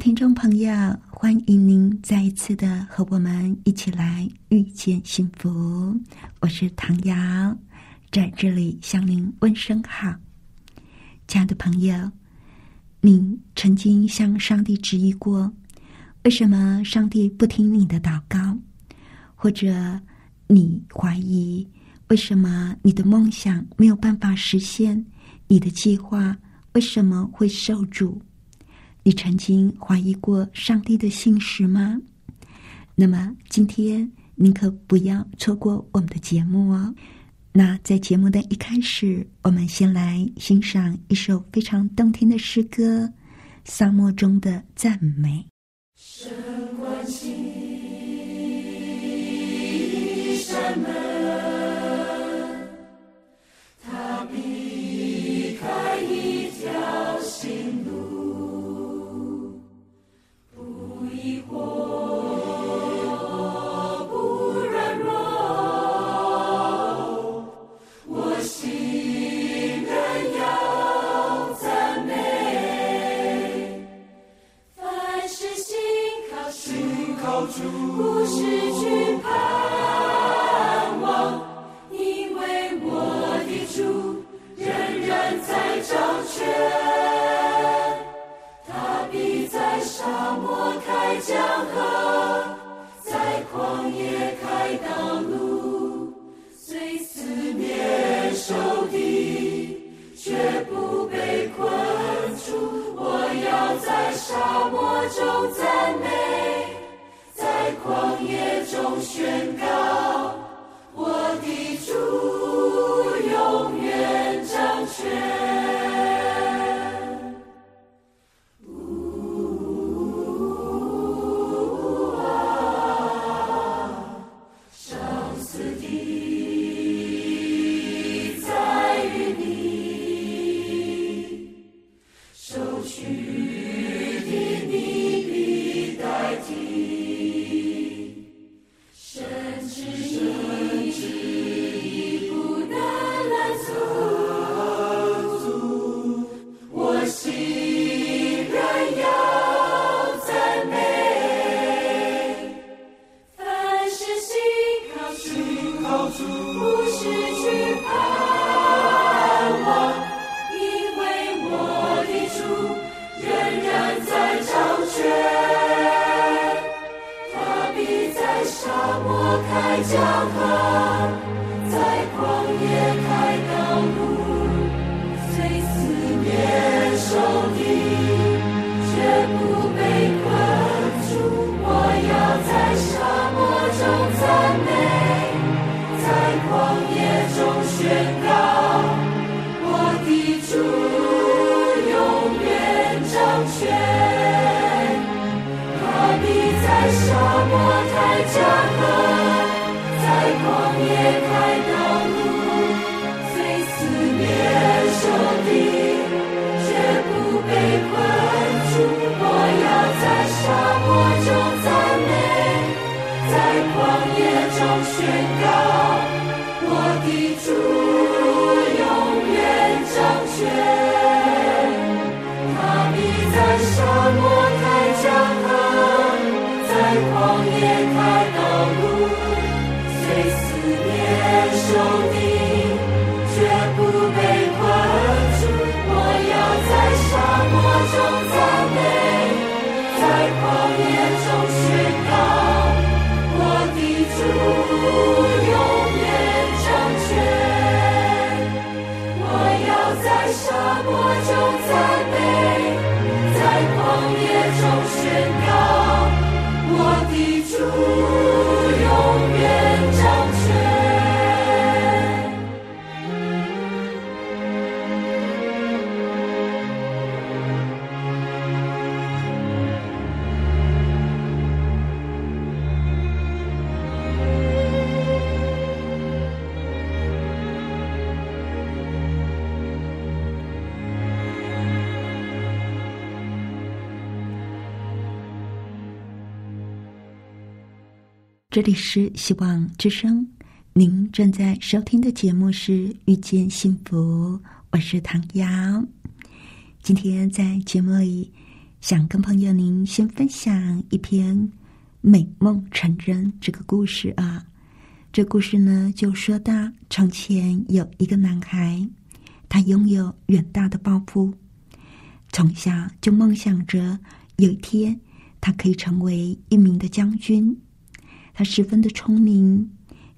听众朋友，欢迎您再一次的和我们一起来遇见幸福。我是唐瑶，在这里向您问声好。亲爱的朋友。你曾经向上帝质疑过，为什么上帝不听你的祷告？或者你怀疑为什么你的梦想没有办法实现？你的计划为什么会受阻？你曾经怀疑过上帝的信实吗？那么今天您可不要错过我们的节目哦。那在节目的一开始，我们先来欣赏一首非常动听的诗歌《沙漠中的赞美》。神关心山门，他避不这里是希望之声，您正在收听的节目是《遇见幸福》，我是唐瑶。今天在节目里，想跟朋友您先分享一篇美梦成真这个故事啊。这故事呢，就说到从前有一个男孩，他拥有远大的抱负，从小就梦想着有一天他可以成为一名的将军。他十分的聪明，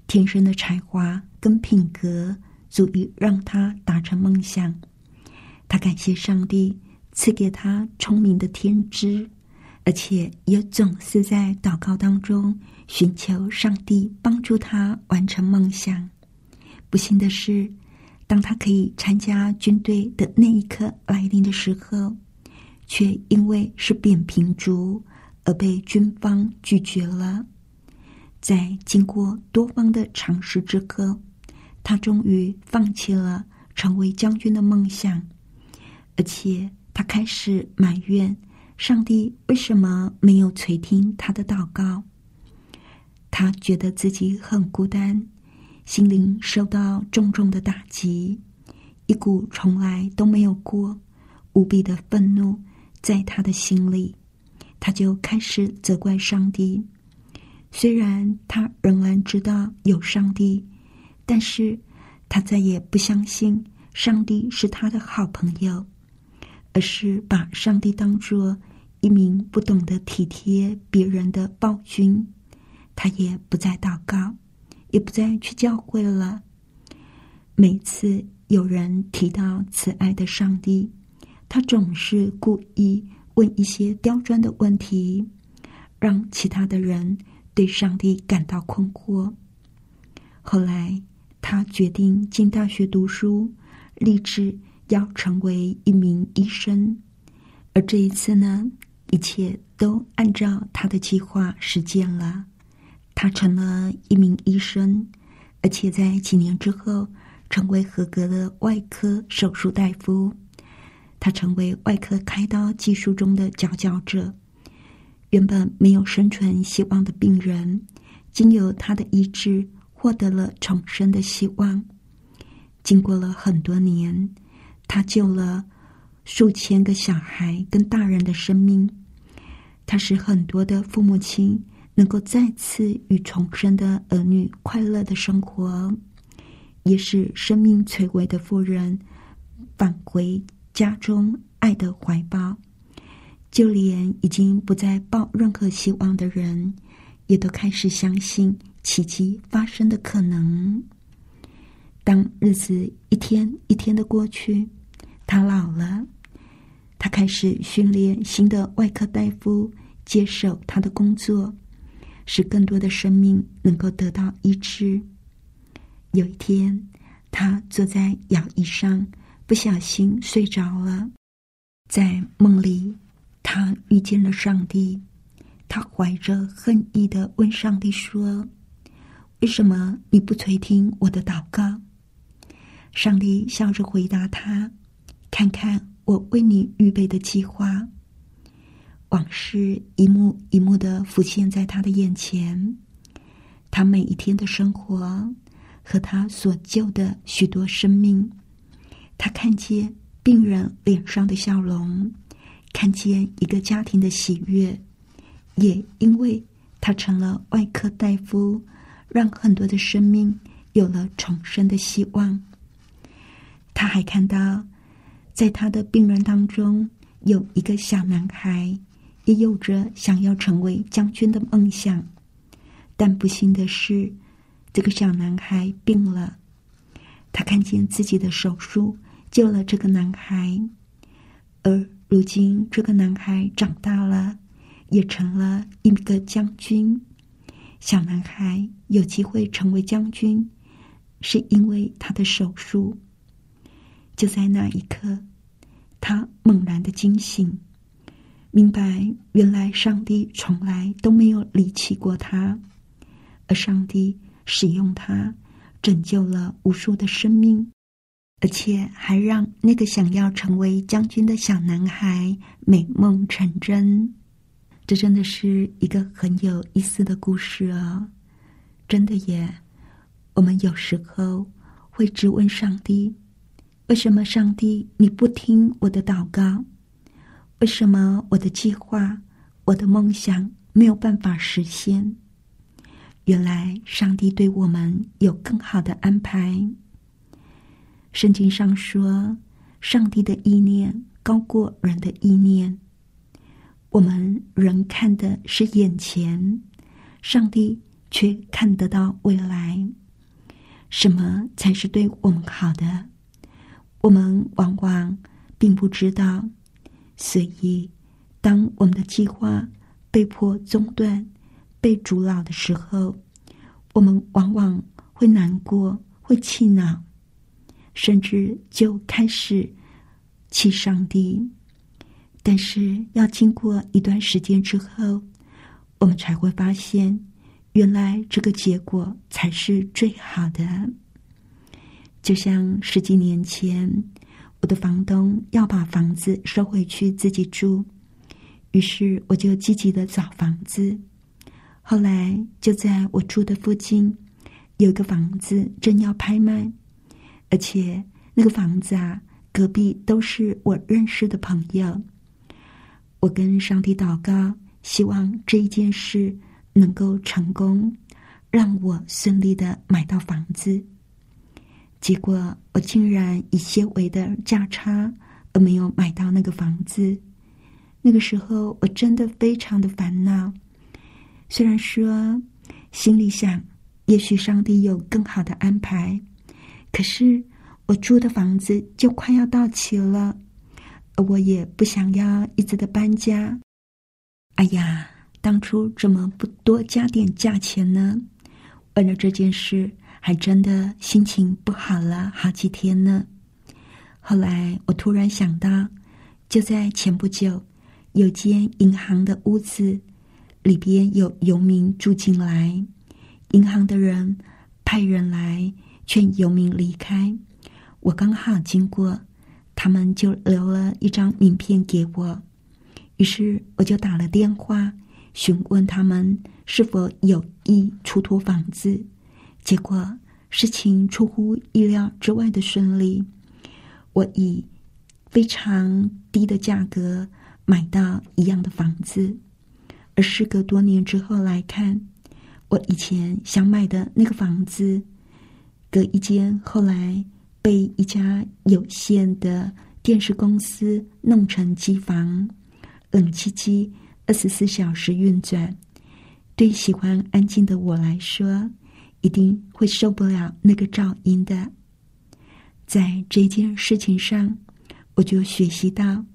天生的才华跟品格足以让他达成梦想。他感谢上帝赐给他聪明的天资，而且也总是在祷告当中寻求上帝帮助他完成梦想。不幸的是，当他可以参加军队的那一刻来临的时候，却因为是扁平足而被军方拒绝了。在经过多方的尝试之后，他终于放弃了成为将军的梦想，而且他开始埋怨上帝为什么没有垂听他的祷告。他觉得自己很孤单，心灵受到重重的打击，一股从来都没有过无比的愤怒在他的心里，他就开始责怪上帝。虽然他仍然知道有上帝，但是他再也不相信上帝是他的好朋友，而是把上帝当作一名不懂得体贴别人的暴君。他也不再祷告，也不再去教会了。每次有人提到慈爱的上帝，他总是故意问一些刁钻的问题，让其他的人。对上帝感到困惑。后来，他决定进大学读书，立志要成为一名医生。而这一次呢，一切都按照他的计划实践了。他成了一名医生，而且在几年之后，成为合格的外科手术大夫。他成为外科开刀技术中的佼佼者。原本没有生存希望的病人，经由他的医治，获得了重生的希望。经过了很多年，他救了数千个小孩跟大人的生命。他使很多的父母亲能够再次与重生的儿女快乐的生活，也使生命垂危的妇人返回家中爱的怀抱。就连已经不再抱任何希望的人，也都开始相信奇迹发生的可能。当日子一天一天的过去，他老了，他开始训练新的外科大夫接手他的工作，使更多的生命能够得到医治。有一天，他坐在摇椅上，不小心睡着了，在梦里。他遇见了上帝，他怀着恨意的问上帝说：“为什么你不垂听我的祷告？”上帝笑着回答他：“看看我为你预备的计划。”往事一幕一幕的浮现在他的眼前，他每一天的生活和他所救的许多生命，他看见病人脸上的笑容。看见一个家庭的喜悦，也因为他成了外科大夫，让很多的生命有了重生的希望。他还看到，在他的病人当中有一个小男孩，也有着想要成为将军的梦想。但不幸的是，这个小男孩病了。他看见自己的手术救了这个男孩，而。如今，这个男孩长大了，也成了一个将军。小男孩有机会成为将军，是因为他的手术。就在那一刻，他猛然的惊醒，明白原来上帝从来都没有离弃过他，而上帝使用他，拯救了无数的生命。而且还让那个想要成为将军的小男孩美梦成真，这真的是一个很有意思的故事啊！真的耶！我们有时候会质问上帝：为什么上帝你不听我的祷告？为什么我的计划、我的梦想没有办法实现？原来上帝对我们有更好的安排。圣经上说：“上帝的意念高过人的意念。”我们人看的是眼前，上帝却看得到未来。什么才是对我们好的？我们往往并不知道。所以，当我们的计划被迫中断、被阻挠的时候，我们往往会难过、会气恼，甚至就开始气上帝。但是，要经过一段时间之后，我们才会发现，原来这个结果才是最好的。就像十几年前。我的房东要把房子收回去自己住，于是我就积极的找房子。后来就在我住的附近有一个房子正要拍卖，而且那个房子啊，隔壁都是我认识的朋友。我跟上帝祷告，希望这一件事能够成功，让我顺利的买到房子。结果我竟然以些微的价差而没有买到那个房子。那个时候我真的非常的烦恼。虽然说心里想，也许上帝有更好的安排，可是我租的房子就快要到期了，我也不想要一直的搬家。哎呀，当初怎么不多加点价钱呢？为了这件事。还真的心情不好了好几天呢。后来我突然想到，就在前不久，有间银行的屋子里边有游民住进来，银行的人派人来劝游民离开。我刚好经过，他们就留了一张名片给我，于是我就打了电话询问他们是否有意出租房子。结果事情出乎意料之外的顺利，我以非常低的价格买到一样的房子，而时隔多年之后来看，我以前想买的那个房子，隔一间后来被一家有限的电视公司弄成机房，冷气机二十四小时运转，对喜欢安静的我来说。一定会受不了那个噪音的。在这件事情上，我就学习到，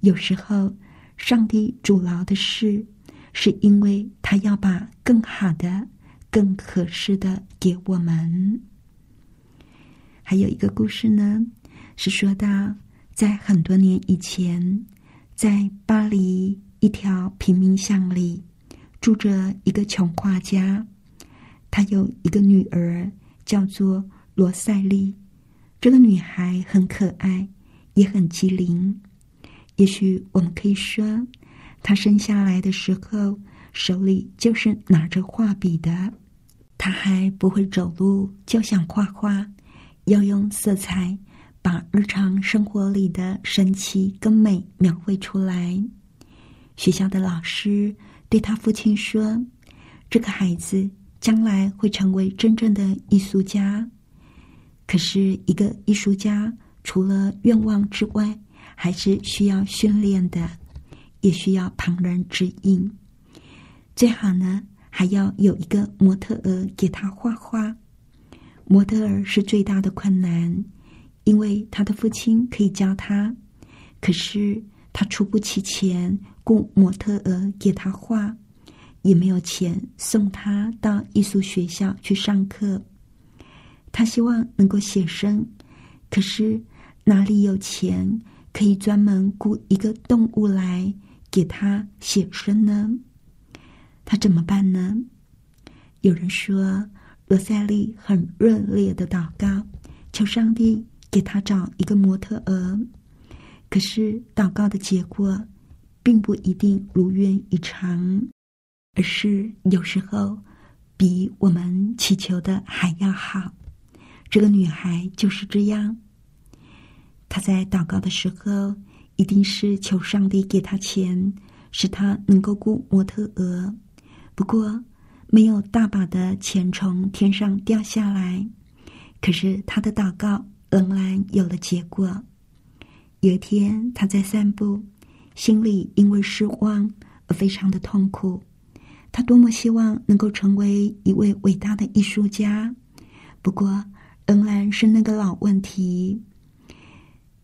有时候上帝阻挠的事，是因为他要把更好的、更合适的给我们。还有一个故事呢，是说到在很多年以前，在巴黎一条贫民巷里，住着一个穷画家。他有一个女儿，叫做罗赛莉。这个女孩很可爱，也很机灵。也许我们可以说，她生下来的时候手里就是拿着画笔的。她还不会走路，就想画画，要用色彩把日常生活里的神奇跟美描绘出来。学校的老师对他父亲说：“这个孩子。”将来会成为真正的艺术家。可是，一个艺术家除了愿望之外，还是需要训练的，也需要旁人指引。最好呢，还要有一个模特儿给他画画。模特儿是最大的困难，因为他的父亲可以教他，可是他出不起钱雇模特儿给他画。也没有钱送他到艺术学校去上课。他希望能够写生，可是哪里有钱可以专门雇一个动物来给他写生呢？他怎么办呢？有人说，罗塞利很热烈的祷告，求上帝给他找一个模特儿。可是祷告的结果，并不一定如愿以偿。而是有时候，比我们祈求的还要好。这个女孩就是这样，她在祷告的时候，一定是求上帝给她钱，使她能够雇模特儿。不过，没有大把的钱从天上掉下来，可是他的祷告仍然有了结果。有一天，他在散步，心里因为失望而非常的痛苦。他多么希望能够成为一位伟大的艺术家，不过。仍然是那个老问题：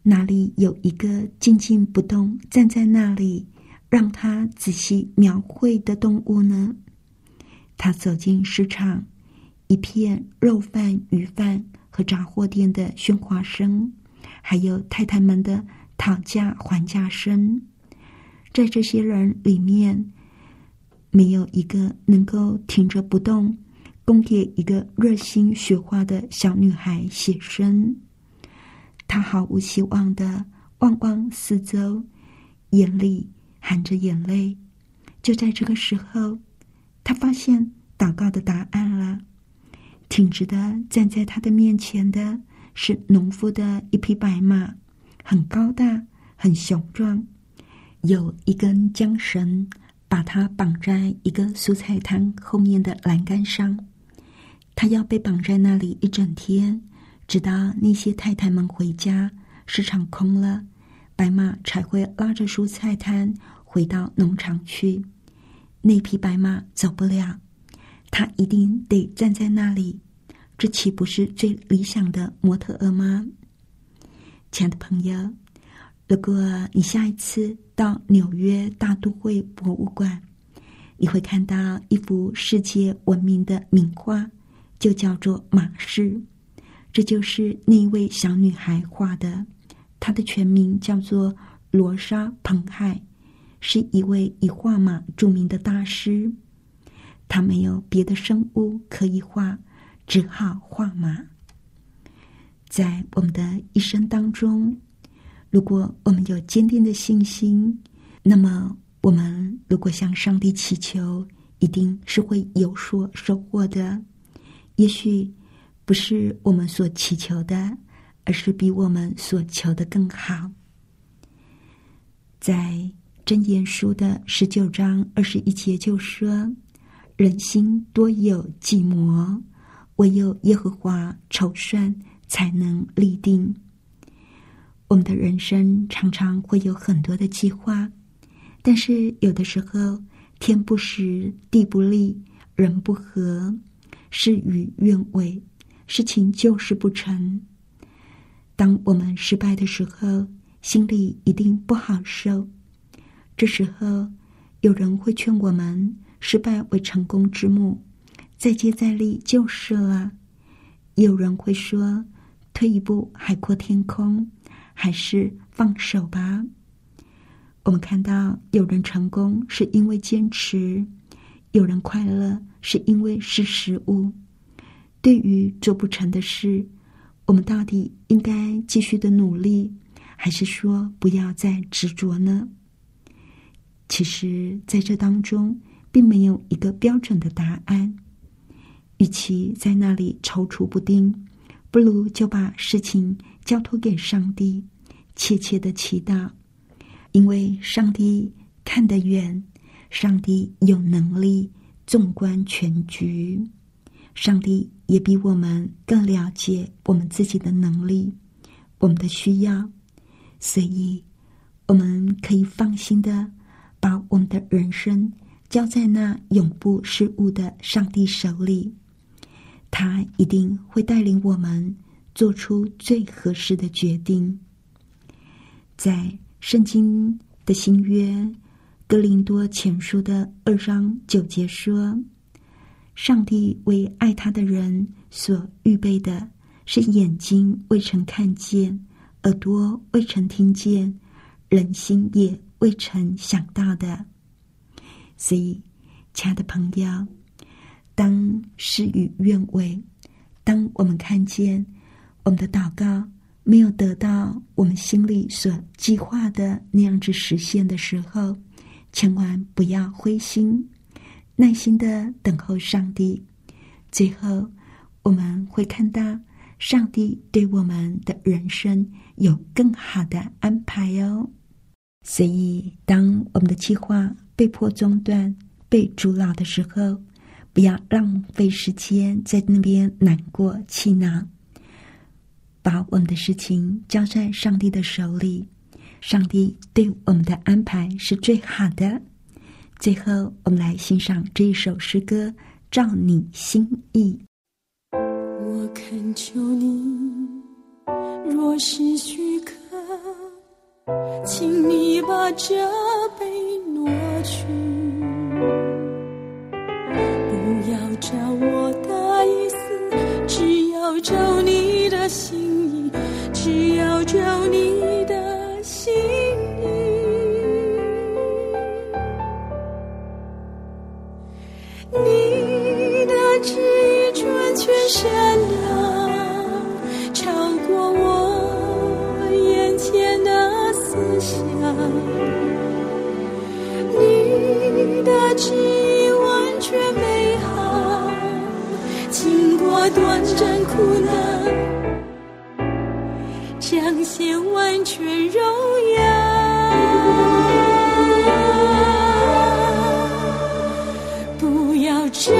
哪里有一个静静不动站在那里，让他仔细描绘的动物呢？他走进市场，一片肉贩、鱼贩和杂货店的喧哗声，还有太太们的讨价还价声，在这些人里面，没有一个能够挺着不动。供给一个热心学画的小女孩写生，她毫无希望的望望四周，眼里含着眼泪。就在这个时候，他发现祷告的答案了。挺直的站在他的面前的是农夫的一匹白马，很高大，很雄壮，有一根缰绳把它绑在一个蔬菜摊后面的栏杆上。他要被绑在那里一整天，直到那些太太们回家，市场空了，白马才会拉着蔬菜摊回到农场去。那匹白马走不了，他一定得站在那里。这岂不是最理想的模特儿吗？亲爱的朋友，如果你下一次到纽约大都会博物馆，你会看到一幅世界闻名的名画。就叫做马氏，这就是那位小女孩画的。她的全名叫做罗莎·彭海，是一位以画马著名的大师。他没有别的生物可以画，只好画马。在我们的一生当中，如果我们有坚定的信心，那么我们如果向上帝祈求，一定是会有所收获的。也许不是我们所祈求的，而是比我们所求的更好。在真言书的十九章二十一节就说：“人心多有计谋，唯有耶和华筹算，才能立定。”我们的人生常常会有很多的计划，但是有的时候天不时，地不利，人不和。事与愿违，事情就是不成。当我们失败的时候，心里一定不好受。这时候，有人会劝我们：失败为成功之母，再接再厉就是了。有人会说：退一步海阔天空，还是放手吧。我们看到有人成功是因为坚持，有人快乐。是因为是食物。对于做不成的事，我们到底应该继续的努力，还是说不要再执着呢？其实，在这当中，并没有一个标准的答案。与其在那里踌躇不定，不如就把事情交托给上帝，切切的祈祷，因为上帝看得远，上帝有能力。纵观全局，上帝也比我们更了解我们自己的能力、我们的需要，所以我们可以放心的把我们的人生交在那永不失误的上帝手里，他一定会带领我们做出最合适的决定。在圣经的新约。格林多前书的二章九节说：“上帝为爱他的人所预备的，是眼睛未曾看见，耳朵未曾听见，人心也未曾想到的。”所以，亲爱的朋友，当事与愿违，当我们看见我们的祷告没有得到我们心里所计划的那样子实现的时候，千万不要灰心，耐心的等候上帝，最后，我们会看到上帝对我们的人生有更好的安排哦。所以，当我们的计划被迫中断、被阻挠的时候，不要浪费时间在那边难过、气恼，把我们的事情交在上帝的手里。上帝对我们的安排是最好的。最后，我们来欣赏这一首诗歌《照你心意》。我恳求你，若是许可，请你把这杯挪去，不要照我的意思，只要照你的心意，只要照你的。心意，你的旨意纯全善的旨意完全美好，经过短暂苦难。彰显完全荣耀，不要这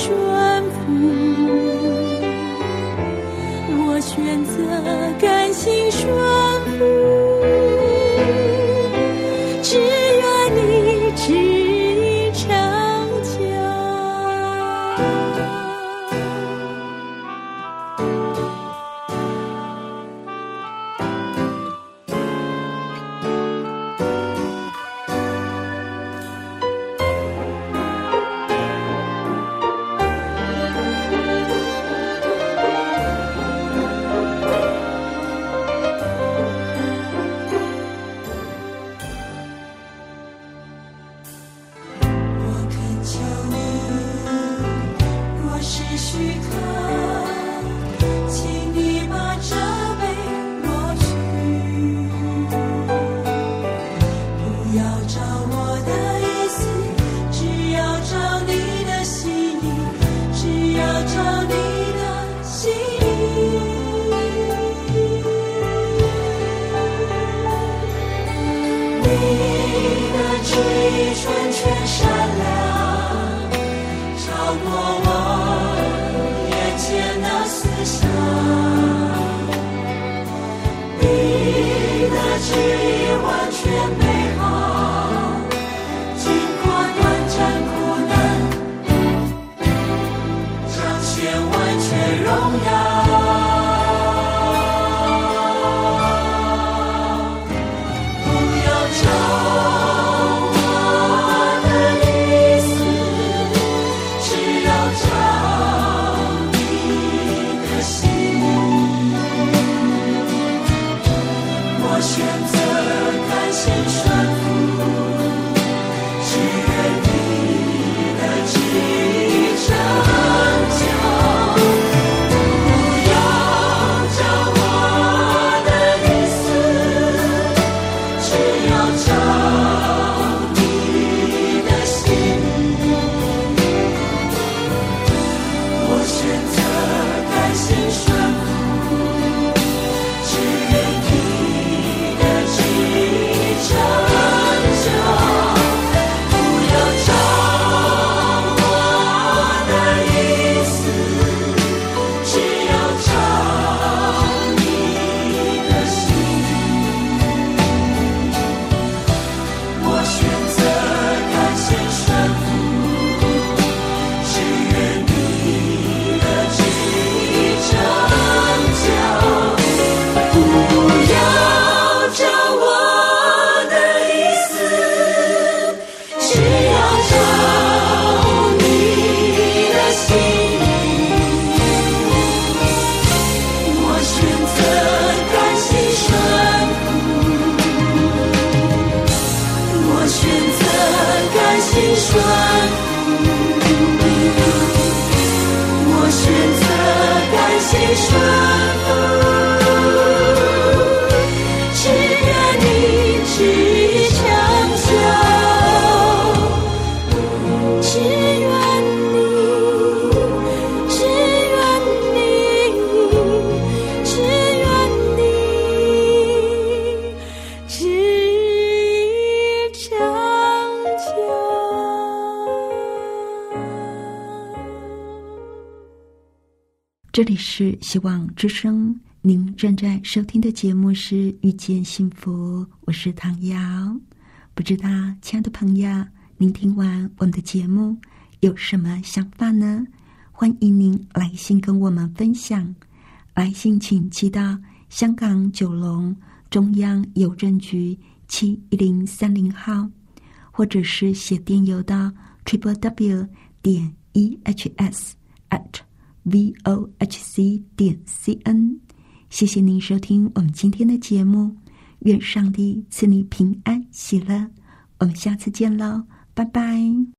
春风我选择甘心顺这里是希望之声，您正在收听的节目是《遇见幸福》，我是唐瑶。不知道，亲爱的朋友，您听完我们的节目有什么想法呢？欢迎您来信跟我们分享。来信请寄到香港九龙中央邮政局七一零三零号，或者是写电邮到 triple w 点 e h s at。Vohc 点 cn，谢谢您收听我们今天的节目，愿上帝赐你平安喜乐，我们下次见喽，拜拜。